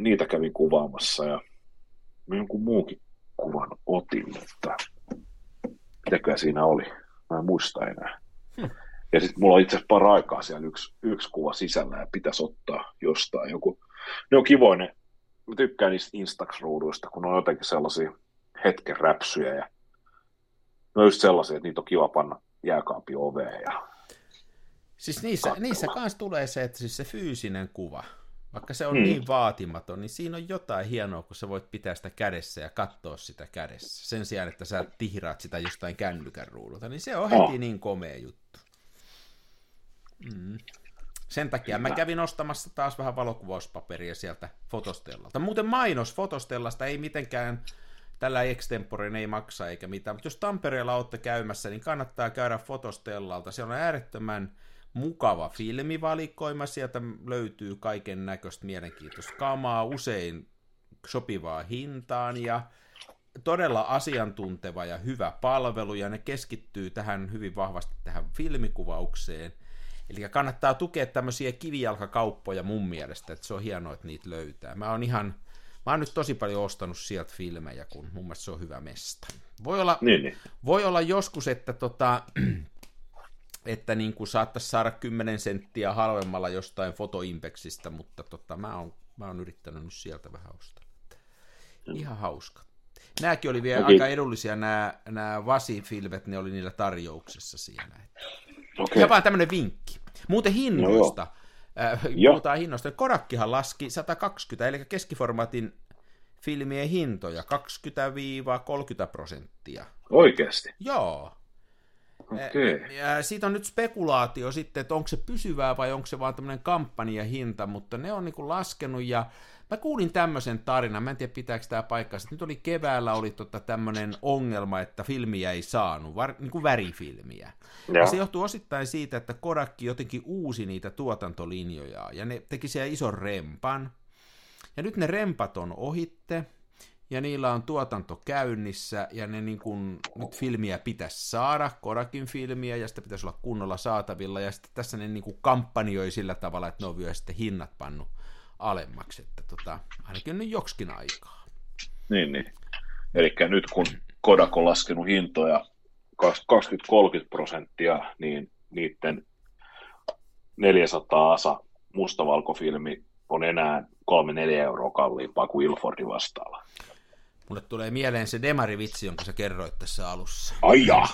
niitä kävin kuvaamassa ja jonkun muunkin kuvan otin, mutta mitäköhän siinä oli? Mä en muista enää. Ja sitten mulla on itse asiassa paraikaa siellä yksi, yksi kuva sisällä ja pitäisi ottaa jostain joku. Ne on kivoinen. Mä tykkään niistä Instax-ruuduista, kun on jotenkin sellaisia hetken räpsyjä ja ne on just sellaisia, että niitä on kiva panna jääkaapin oveen ja Siis niissä, niissä kanssa tulee se, että siis se fyysinen kuva, vaikka se on Hmm. niin vaatimaton, niin siinä on jotain hienoa, kun sä voit pitää sitä kädessä ja katsoa sitä kädessä. Sen sijaan, että sä tihraat sitä jostain kännykän ruudulta, niin se on heti Oh. niin komea juttu. Mm. Sen takia mä kävin ostamassa taas vähän valokuvauspaperia sieltä Fotostellalta. Muuten mainos Fotostellasta ei mitenkään tällä extemporen ei maksa eikä mitään, mutta jos Tampereella olette käymässä, niin kannattaa käydä Fotostellalta. Se on äärettömän mukava filmivalikoima, sieltä löytyy kaiken näköistä mielenkiintoista kamaa, usein sopivaa hintaan ja todella asiantunteva ja hyvä palvelu, ja ne keskittyy tähän hyvin vahvasti tähän filmikuvaukseen. Eli kannattaa tukea tämmöisiä kivijalkakauppoja mun mielestä, että se on hienoa, että niitä löytää. Mä oon ihan, mä oon nyt tosi paljon ostanut sieltä filmejä, kun mun mielestä se on hyvä mesta. Voi olla, niin, niin. voi olla joskus, että, tota, että niin kuin saattaisi saada 10 senttiä halvemmalla jostain fotoimpexistä, mutta tota, mä, oon, mä oon yrittänyt nyt sieltä vähän ostaa. Ihan hauska. Nämäkin oli vielä Okei. aika edullisia, nämä, nämä Vasi-filmet, ne oli niillä tarjouksessa siellä. Okei. Ja vaan tämmöinen vinkki. Muuten hinnoista. äh, Joo. puhutaan hinnoista. Kodakkihan laski 120, eli keskiformaatin filmien hintoja 20-30 prosenttia. Oikeasti. Joo. Okei. Ja siitä on nyt spekulaatio sitten, että onko se pysyvää vai onko se vaan tämmöinen kampanjahinta, mutta ne on niinku laskenut ja mä kuulin tämmöisen tarinan, mä en tiedä pitääkö tämä paikkansa, nyt oli keväällä oli tota tämmöinen ongelma, että filmiä ei saanut, var, niin kuin värifilmiä. Ja Joo. se johtuu osittain siitä, että Kodakki jotenkin uusi niitä tuotantolinjoja ja ne teki siellä ison rempan. Ja nyt ne rempat on ohitte ja niillä on tuotanto käynnissä ja ne niin kuin, nyt filmiä pitäisi saada, Kodakin filmiä ja sitä pitäisi olla kunnolla saatavilla ja sitten tässä ne niin kuin kampanjoi sillä tavalla, että ne on vielä sitten hinnat pannut alemmaksi, että tota, ainakin nyt joksikin aikaa. Niin, niin. Eli nyt kun Kodak on laskenut hintoja 20-30 prosenttia, niin niiden 400 asa mustavalkofilmi on enää 3-4 euroa kalliimpaa kuin Ilfordin vastaava. Mulle tulee mieleen se demarivitsi, jonka sä kerroit tässä alussa. Ai ja.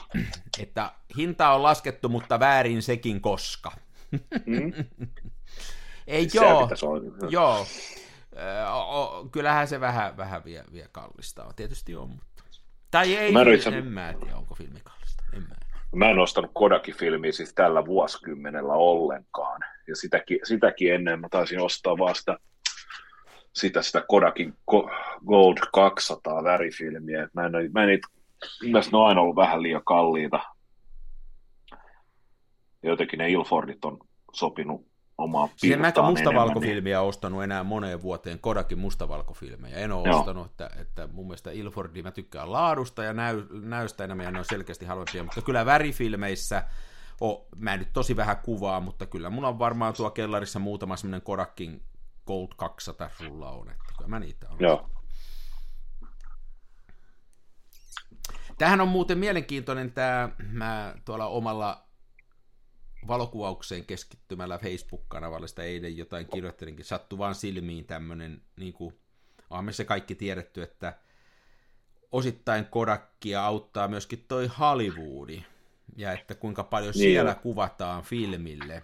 Että hinta on laskettu, mutta väärin sekin koska. Mm? [LAUGHS] Ei joo, joo. Kyllähän se vähän, vähän vie, vie kallista on. Tietysti on, mutta... Tai ei, Mä en en, itse- en mä tiedä, onko filmi kallista. En mä. Mä en ostanut Kodakin filmiä siis tällä vuosikymmenellä ollenkaan. Ja sitäkin, sitäkin ennen mä taisin ostaa vasta sitä, sitä Kodakin Go- Gold 200 värifilmiä. Mä en, mä en niitä, ne on aina ollut vähän liian kalliita. Ja jotenkin ne Ilfordit on sopinut omaan Siis en mäkään pirtaan enemmän, niin- mustavalkofilmiä ostanut enää moneen vuoteen, Kodakin mustavalkofilmejä. En ole Joo. ostanut, että, että mun mielestä Ilfordi, mä tykkään laadusta ja näy, näystä enemmän, ja ne on selkeästi halvempia, mutta kyllä värifilmeissä, oh, mä en nyt tosi vähän kuvaa, mutta kyllä mulla on varmaan tuo kellarissa muutama semmoinen Kodakin Gold 200 rulla on, että kyllä mä niitä on. Joo. Tämähän on muuten mielenkiintoinen tämä, mä tuolla omalla valokuvaukseen keskittymällä Facebook-kanavalla sitä eilen jotain kirjoittelinkin, sattui vaan silmiin tämmöinen, niin kuin, on me se kaikki tiedetty, että osittain Kodakia auttaa myöskin toi Hollywoodi, ja että kuinka paljon Niin siellä on. kuvataan filmille.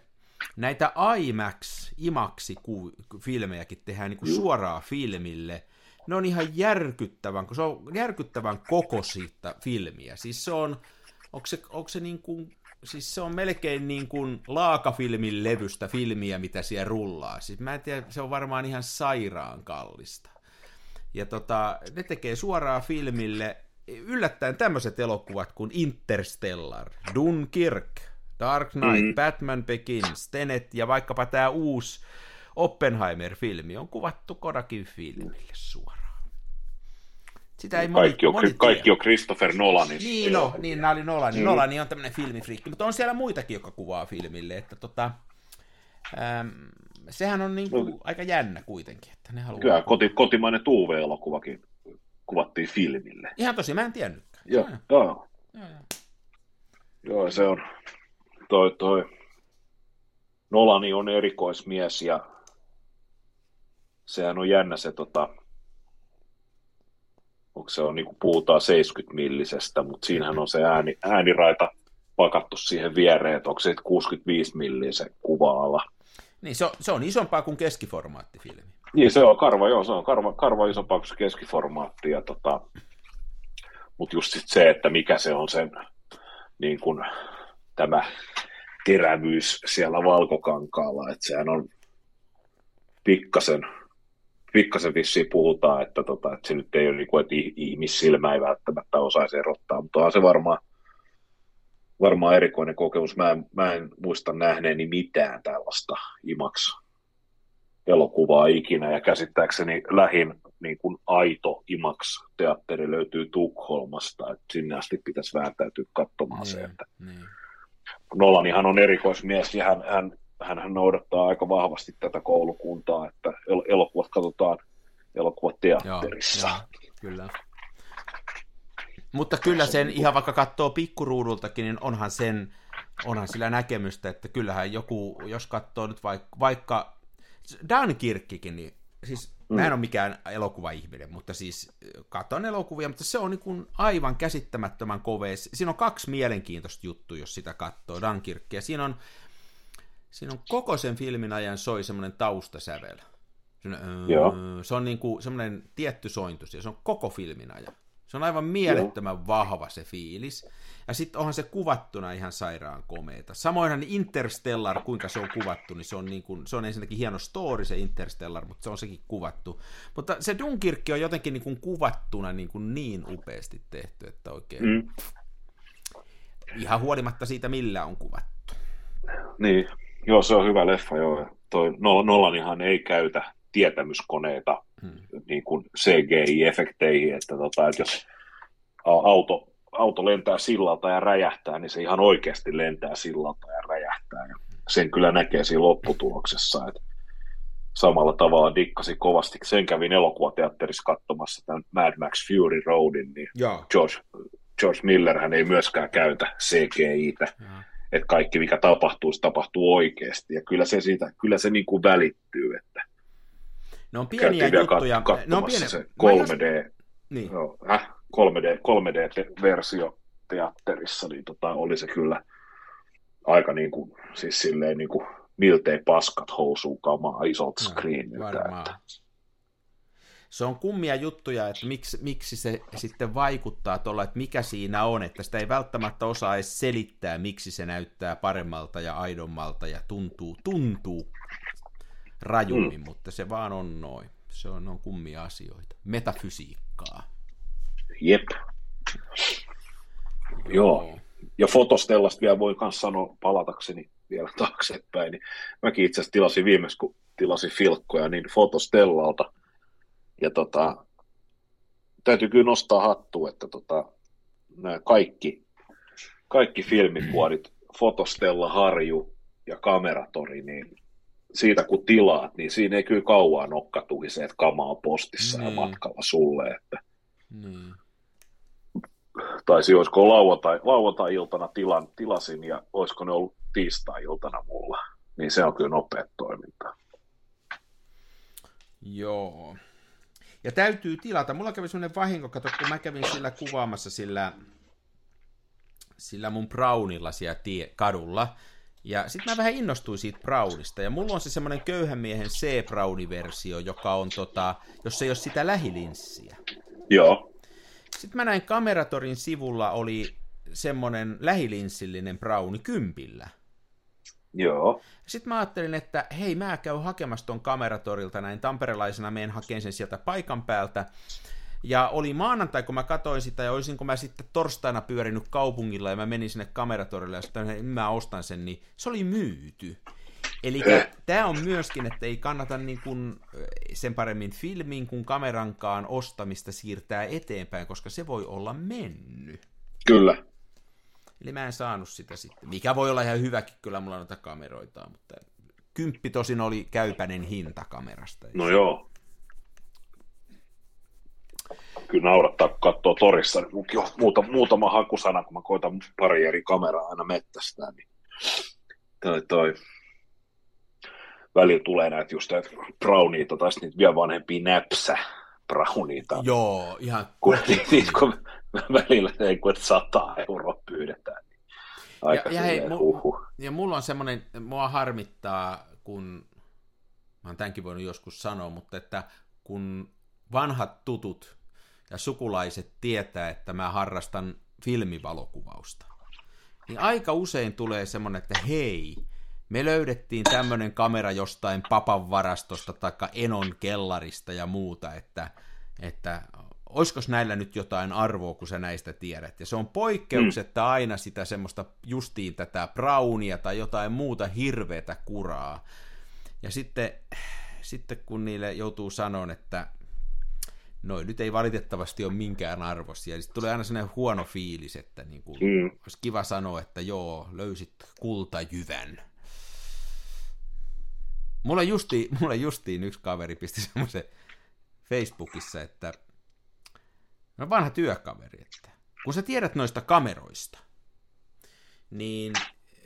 Näitä IMAX, IMAXi filmejäkin tehdään niin kuin suoraan filmille. Ne on ihan järkyttävän, se on järkyttävän kokoisista filmiä. Siis se on, onko se, onko se niin kuin, siis se on melkein niin kuin laakafilmin levystä filmiä, mitä siellä rullaa. Siis mä en tiedä, se on varmaan ihan sairaan kallista. Ja tota, ne tekee suoraan filmille yllättäen tämmöiset elokuvat kuin Interstellar, Dunkirk, Dark Knight, Mhm. Batman Begins, Tenet ja vaikkapa tämä uusi Oppenheimer-filmi on kuvattu Kodakin filmille suoraan. Sitä ei moni, Kaikki on, moni kaikki on Christopher Nolanin. Niin, no, niin nämä oli Nolani. Mm. Nolani on tämmöinen filmifriikki, mutta on siellä muitakin, jotka kuvaa filmille, että tota, äm, sehän on niin kuin aika jännä kuitenkin, että ne haluaa... Kyllä, koti, kotimainen Tuve-elokuvakin kuvattiin filmille. Ihan tosi, mä en tiennytkään. Joo, Joo, joo. joo, joo. Joo, se on, toi, toi, Nolani on erikoismies ja sehän on jännä se, tota, onko se on, niin kuin puhutaan 70 millisestä, mutta siinähän on se ääni, ääniraita pakattu siihen viereen, että onko se 65 milliä se kuva-ala. Niin, se on, se on isompaa kuin keskiformaattifilmi. Niin, se on karva, joo, se on karva, karva isompaa kuin se keskiformaatti, ja tota, mutta just sit se, että mikä se on sen niin kun, tämä terävyys siellä valkokankaalla, että sehän on pikkasen, pikkasen vissiin puhutaan, että, tota, että se nyt ei ole niin kuin, että ih- ihmissilmä ei välttämättä osaisi erottaa, mutta on se varmaan, varmaan erikoinen kokemus. Mä en, mä en muista nähneeni mitään tällaista IMAX elokuvaa ikinä, ja käsittääkseni lähin niin kuin aito IMAX-teatteri löytyy Tukholmasta, että sinne asti pitäisi vääntäytyä katsomaan se, että niin. Nolanihan on erikoismies ja hän, hän, hän, hän noudattaa aika vahvasti tätä koulukuntaa, että el- elokuvat katsotaan elokuvat Joo, teatterissa. joo, kyllä. Mutta kyllä sen ihan vaikka katsoo pikkuruudultakin, niin onhan sen, onhan sillä näkemystä, että kyllähän joku, jos katsoo nyt vaikka, vaikka Dunkirkkikin, niin siis mm. mä en ole mikään elokuvaihminen, mutta siis katson elokuvia, mutta se on niin kuin aivan käsittämättömän kovees. Siinä on kaksi mielenkiintoista juttua, jos sitä katsoo Dunkirkkiä. Siinä on, siinä on koko sen filmin ajan soi semmoinen taustasävel. Öö, se on niin kuin semmoinen tietty sointus, ja se on koko filmin ajan. Se on aivan mielettömän Joo. vahva se fiilis. Ja sitten onhan se kuvattuna ihan sairaan komeeta. Samoinhan Interstellar, kuinka se on kuvattu, niin se on, niin kuin, se on ensinnäkin hieno story se Interstellar, mutta se on sekin kuvattu. Mutta se Dunkirkki on jotenkin niin kuin kuvattuna niin, kuin niin upeasti tehty, että oikein mm. Ihan huolimatta siitä, millä on kuvattu. niin, joo, se on hyvä leffa, joo. Toi Nol- Nolanihan ei käytä tietämyskoneita Hmm. niin kuin CGI-efekteihin, että, tota, että jos auto, auto lentää sillalta ja räjähtää, niin se ihan oikeasti lentää sillalta ja räjähtää. Ja sen kyllä näkee siinä lopputuloksessa, että samalla tavalla dikkasi kovasti. Sen kävin elokuvateatterissa katsomassa tämän Mad Max Fury Roadin, niin Joo. George, George Miller hän ei myöskään käytä CGI-tä, että kaikki mikä tapahtuu, se tapahtuu oikeasti. Ja kyllä se, siitä, kyllä se niin kuin välittyy, että Ne on pieniä käytiin juttuja. kat- Ne on pieniä. se 3D, Niin. joo, äh, 3D, 3D-versio teatterissa, niin tota, oli se kyllä aika niin kuin, siis silleen niin kuin, miltei paskat housuun kamaa isolta No, screeniltä. Että, Se on kummia juttuja, että miksi, miksi se sitten vaikuttaa tuolla, että mikä siinä on, että sitä ei välttämättä osaa edes selittää, miksi se näyttää paremmalta ja aidommalta ja tuntuu, tuntuu rajummin, mm. mutta se vaan on noin. Se on, on kummia asioita. Metafysiikkaa. jep. Joo. Ja fotostellasta vielä voin myös sanoa palatakseni vielä taaksepäin, niin mäkin itse asiassa tilasin viimeksi, kun tilasin filkkoja, niin fotostellalta. Ja tota, täytyy kyllä nostaa hattua, että tota, nämä kaikki, kaikki filmikuorit, fotostella, harju ja kameratori, niin siitä kun tilaat, niin siinä ei kyllä kauan nokkatuhi se, että kama on postissa ja Niin. matkalla sulle, että Niin. taisi olisiko lauantai, lauantai-iltana tilan, tilasin ja olisiko ne ollut tiistai-iltana mulla. Niin se on kyllä nopea toiminta. Joo. Ja täytyy tilata. Mulla kävi semmoinen vahinko, kato, kun mä kävin sillä kuvaamassa sillä, sillä mun Brownilla siellä tie, kadulla. Ja sitten mä vähän innostuin siitä Brownista. Ja mulla on se semmoinen köyhän miehen C-Browni-versio, joka on tota, jos ei ole sitä lähilinssiä. Joo, Sitten mä näin kameratorin sivulla oli semmoinen lähilinssillinen Browni kympillä. joo, Sitten mä ajattelin, että hei, mä käyn hakemassa ton kameratorilta näin tamperelaisena, menen hakemaan sen sieltä paikan päältä. Ja oli maanantai, kun mä katsoin sitä, ja olisinko mä sitten torstaina pyörinyt kaupungilla, ja mä menin sinne kameratorille, ja sitten mä ostan sen, niin se oli myyty. Eli tämä on myöskin, että ei kannata niin kuin sen paremmin filmin kuin kamerankaan ostamista siirtää eteenpäin, koska se voi olla mennyt. kyllä. Eli mä en saanut sitä sitten, mikä voi olla ihan hyväkin, kyllä mulla on noita kameroita, mutta kymppi tosin oli käypäinen hinta kamerasta. No joo. Kyllä naurattaa, kun katsoo torissa, niin munkin on muuta, muutama hakusana, kun mä koitan pari eri kameraa aina mettästään, niin toi, toi välillä tulee näitä just näitä browniita tai niitä vielä vanhempia näpsä browniita. Joo, ihan kun, niitä, [LAUGHS] kun välillä ei kun 100 euroa pyydetään. Niin aika ja, ja, hei, mu- ja mulla on semmoinen, mua harmittaa, kun, mä oon tämänkin voinut joskus sanoa, mutta että kun vanhat tutut ja sukulaiset tietää, että mä harrastan filmivalokuvausta, niin aika usein tulee semmoinen, että hei, me löydettiin tämmöinen kamera jostain papan varastosta tai Enon kellarista ja muuta, että, että olisiko näillä nyt jotain arvoa, kun sä näistä tiedät. Ja se on poikkeuksetta mm. aina sitä semmoista justiin tätä brownia tai jotain muuta hirveätä kuraa. Ja sitten, sitten kun niille joutuu sanoa, että noin nyt ei valitettavasti ole minkään arvosia, niin tulee aina sellainen huono fiilis, että niin kuin, mm. olisi kiva sanoa, että joo, löysit kultajyvän. Mulla justiin, mulla justiin yksi kaveri pisti semmoisen Facebookissa, että no vanha työkaveri, että kun sä tiedät noista kameroista, niin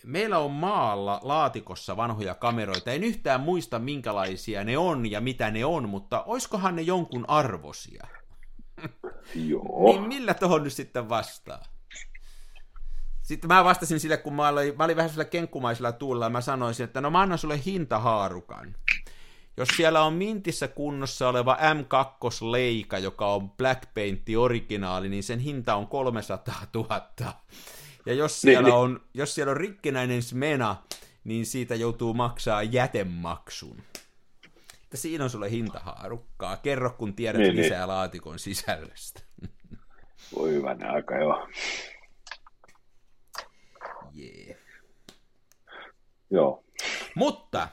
meillä on maalla laatikossa vanhoja kameroita. En yhtään muista, minkälaisia ne on ja mitä ne on, mutta oiskohan ne jonkun arvosia? Joo. niin millä tuohon nyt sitten vastaa? Sitten mä vastasin sille, kun mä olin, mä olin vähän sillä kenkkumaisella tuulla, ja mä sanoisin, että no mä annan sulle hintahaarukan. Jos siellä on mintissä kunnossa oleva M2-leika, joka on Black Paintti originaali, niin sen hinta on 300 000. Ja jos niin, siellä, niin, on, jos siellä on rikkinäinen smena, niin siitä joutuu maksaa jätemaksun. Että siinä on sulle hintahaarukkaa. Kerro, kun tiedät niin, lisää niin. laatikon sisällöstä. [LAUGHS] Voi hyvänä aika, joo. Yeah. Joo. Mutta,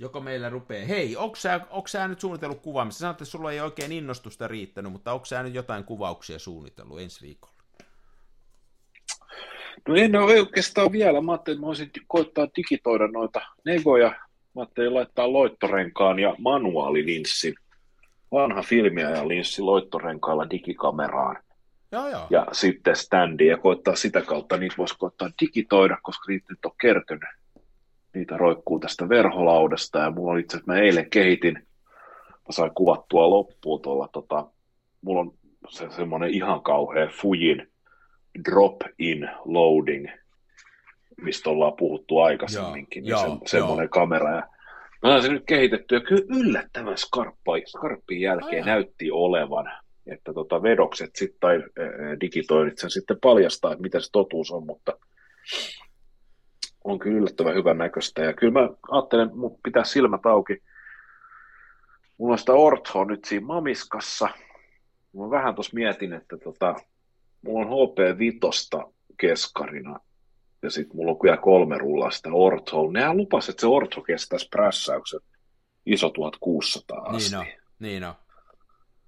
joko meillä rupeaa, hei, onko sä, onko sä nyt suunnitellut kuvaamista? Sanoit, että sulla ei oikein innostusta riittänyt, mutta onko sä nyt jotain kuvauksia suunnitellut ensi viikolla? No en ole oikeastaan vielä. Mä ajattelin, että mä voisin koittaa digitoida noita negoja. Mä ajattelin laittaa loittorenkaan ja manuaalilinssin. Vanha filmiä ja linssi loittorenkaalla digikameraan. Joo, joo. Ja sitten standi ja koittaa sitä kautta, niitä voisi koittaa digitoida, koska niitä nyt on kertynyt. Niitä roikkuu tästä verholaudasta ja mulla oli itse asiassa, mä eilen kehitin, mä sain kuvattua loppuun tuolla, tota, mulla on se, semmoinen ihan kauhea Fujin drop-in loading, mistä ollaan puhuttu aikaisemminkin, joo, niin joo, se, semmoinen joo. kamera. Ja mä olen se nyt kehitetty ja kyllä yllättävän skarppa, skarppin jälkeen Aja. näytti olevan että tota vedokset sit, tai digitoinnit sen sitten paljastaa, että mitä se totuus on, mutta on kyllä yllättävän hyvän näköistä. Ja kyllä mä ajattelen, että pitää silmät auki. Mulla on sitä orthoa nyt siinä mamiskassa. Mä vähän tuossa mietin, että tota, mulla on HP5 keskarina ja sitten mulla on kyllä kolme rullaa sitä orthoa. Nehän lupas, että se ortho kestäisi prässäyksen iso 1600 asti. Niin on, niin on.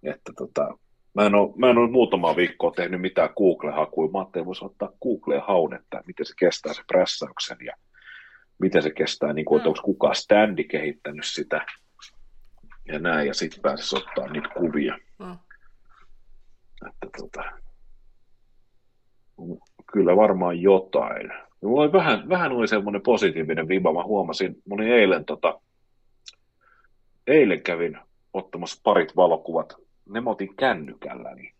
Että tota, Mä en, ole, mä en ole muutama viikkoa tehnyt mitään Google-hakuja. Mä ajattelin, voisi ottaa Googleen haun, että miten se kestää se prässäyksen ja miten se kestää, niin kuin, että onko kukaan standi kehittänyt sitä ja näin, ja sitten pääsisi ottaa niitä kuvia. Mm. Että, tota, kyllä varmaan jotain. Mulla oli vähän, vähän oli semmoinen positiivinen viba. Mä huomasin, mä olin eilen, tota, eilen kävin ottamassa parit valokuvat ne mä otin kännykällä, niin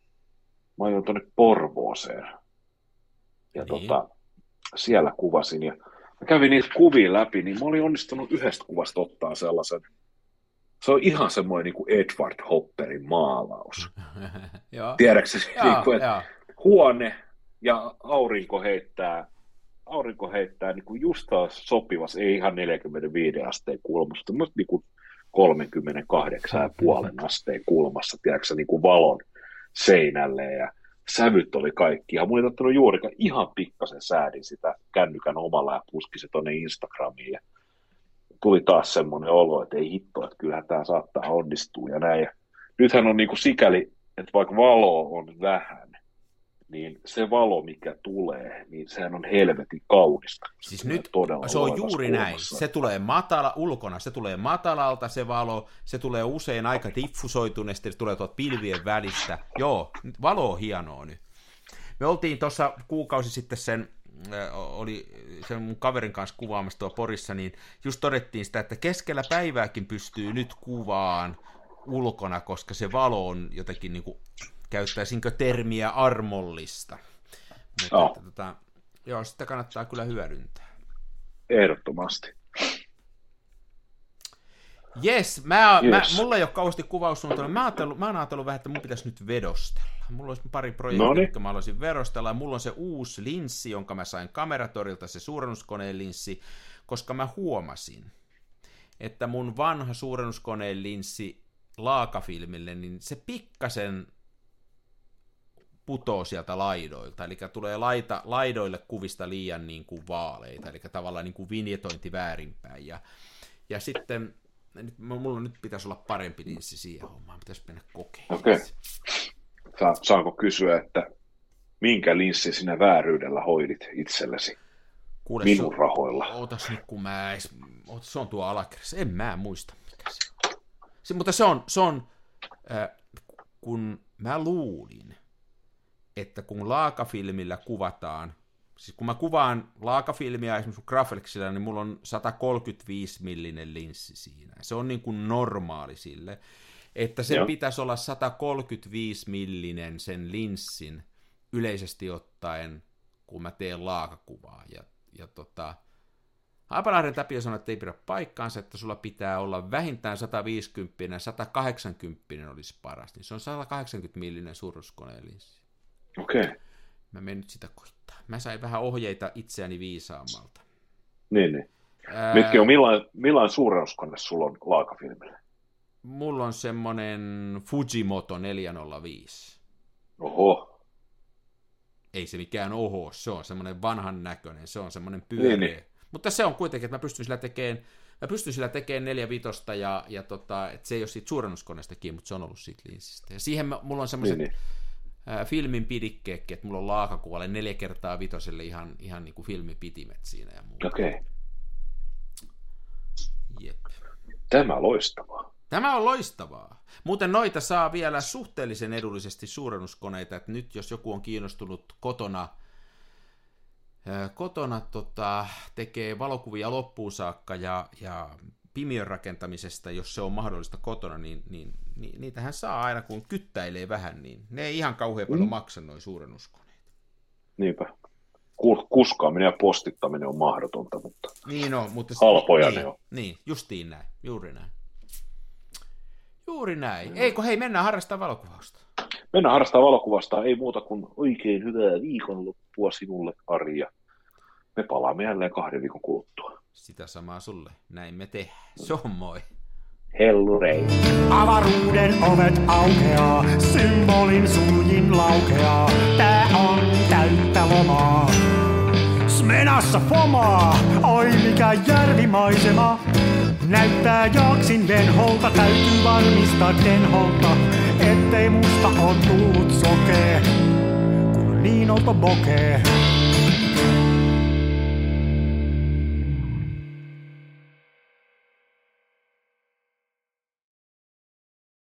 mä ajoin tuonne Porvooseen. Ja niin. tota, siellä kuvasin ja mä kävin niitä kuvia läpi, niin mä olin onnistunut yhdestä kuvasta ottaa sellaisen, se on ihan semmoinen niin kuin Edward Hopperin maalaus. [LAUGHS] Tiedätkö niin kuin, että huone ja aurinko heittää, aurinko heittää niin kuin just taas sopivassa, ei ihan 45 asteen kulmasta, mutta niin kuin 38,5 asteen kulmassa, tiedätkö, niin kuin valon seinälle ja sävyt oli kaikki. Ja mun ei ottanut juurikaan ihan pikkasen säädin sitä kännykän omalla ja puski se tuonne Instagramiin. Ja tuli taas semmoinen olo, että ei hitto, että kyllähän tämä saattaa onnistua ja näin. Ja nythän on niin kuin sikäli, että vaikka valoa on vähän, niin se valo, mikä tulee, niin sehän on helvetin kaunista. Siis nyt todella se on juuri näin. Se tulee matala ulkona, se tulee matalalta se valo, se tulee usein aika diffusoituneesti, se tulee tuolta pilvien välistä. Joo, valo on hienoa nyt. Me oltiin tuossa kuukausi sitten sen oli sen mun kaverin kanssa kuvaamassa tuo Porissa, niin just todettiin sitä, että keskellä päivääkin pystyy nyt kuvaan ulkona, koska se valo on jotenkin niin kuin käyttäisinkö termiä armollista. Mutta, oh. että, tota, joo, sitä kannattaa kyllä hyödyntää. Ehdottomasti. Yes, mä, yes. Mä, mulla ei ole kauheasti kuvaussuunnitelma. Mä, mä oon ajatellut vähän, että mun pitäisi nyt vedostella. Mulla olisi pari projektia, Noniin. jotka mä haluaisin vedostella. Mulla on se uusi linssi, jonka mä sain kameratorilta, se suurennuskoneen linssi, koska mä huomasin, että mun vanha suurennuskoneen linssi laakafilmille, niin se pikkasen putoo sieltä laidoilta, eli tulee laita, laidoille kuvista liian niin kuin vaaleita, eli tavallaan niin kuin vinjetointi väärinpäin. Ja, ja sitten nyt, mulla nyt pitäisi olla parempi linssi siihen hommaan, pitäisi mennä kokeilemaan. Okei. Okay. saanko kysyä, että minkä linssi sinä vääryydellä hoidit itsellesi? Kuule, Minun se, rahoilla. Ootas nyt, kun mä edes, se on tuo alakerrassa, en mä muista mikä se on. Se, mutta se on, se on äh, kun mä luulin, että kun laakafilmillä kuvataan, siis kun mä kuvaan laakafilmiä esimerkiksi Graflexilla, niin mulla on 135 millinen linssi siinä. Se on niin kuin normaali sille, että se Joo. pitäisi olla 135 millinen sen linssin yleisesti ottaen, kun mä teen laakakuvaa. Ja, ja tota, Haapalahden Tapio sanoi, että ei pidä paikkaansa, että sulla pitää olla vähintään 150, 180 olisi paras, niin se on 180 millinen suuruuskoneen linssi. Okei. Okay. Mä menen nyt sitä koittaa. Mä sain vähän ohjeita itseäni viisaammalta. Niin, niin. Ää... Mitkä on, millainen, millainen suurennuskone sulla on laakafilmille? Mulla on semmonen Fujimoto 405. Oho. Ei se mikään oho, se on semmoinen vanhan näköinen, se on semmoinen pyöreä. Niin, niin. Mutta se on kuitenkin, että mä pystyn sillä tekemään, mä pystyn sillä tekemään neljä vitosta ja, ja tota, että se ei ole siitä suurennuskoneesta kiinni, mutta se on ollut siitä linsistä. Ja siihen mulla on semmoiset niin, niin filmin pidikkeekki, että mulla on laakakuvalle neljä kertaa vitoselle ihan, ihan niin kuin filmipitimet siinä ja muuta. Okei. Okay. Jep. Tämä loistavaa. Tämä on loistavaa. Muuten noita saa vielä suhteellisen edullisesti suurennuskoneita, että nyt jos joku on kiinnostunut kotona, kotona tota, tekee valokuvia loppuun saakka ja, ja pimiön rakentamisesta, jos se on mahdollista kotona, niin, niin, niin niitähän saa aina, kun kyttäilee vähän, niin ne ei ihan kauhean paljon mm. maksa noin suurennuskoneet. Niinpä. Kuskaaminen ja postittaminen on mahdotonta, mutta, niin on, mutta halpoja niin, ne on. Niin, justiin näin, juuri näin. Juuri näin. Mm. Eikö hei, mennään harrastamaan valokuvausta. Mennään harrastamaan valokuvasta. Ei muuta kuin oikein hyvää viikonloppua sinulle, Arja. Me palaamme jälleen kahden viikon kuluttua. Sitä samaa sulle. Näin me tehdään. Se on moi. Hellurei. Avaruuden ovet aukeaa, symbolin suljin laukeaa. Tää on täyttä lomaa. Smenassa fomaa, oi mikä järvimaisema. Näyttää jaksin venholta, täytyy varmistaa denholta, ettei musta on tullut sokee, kun niin olta bokee.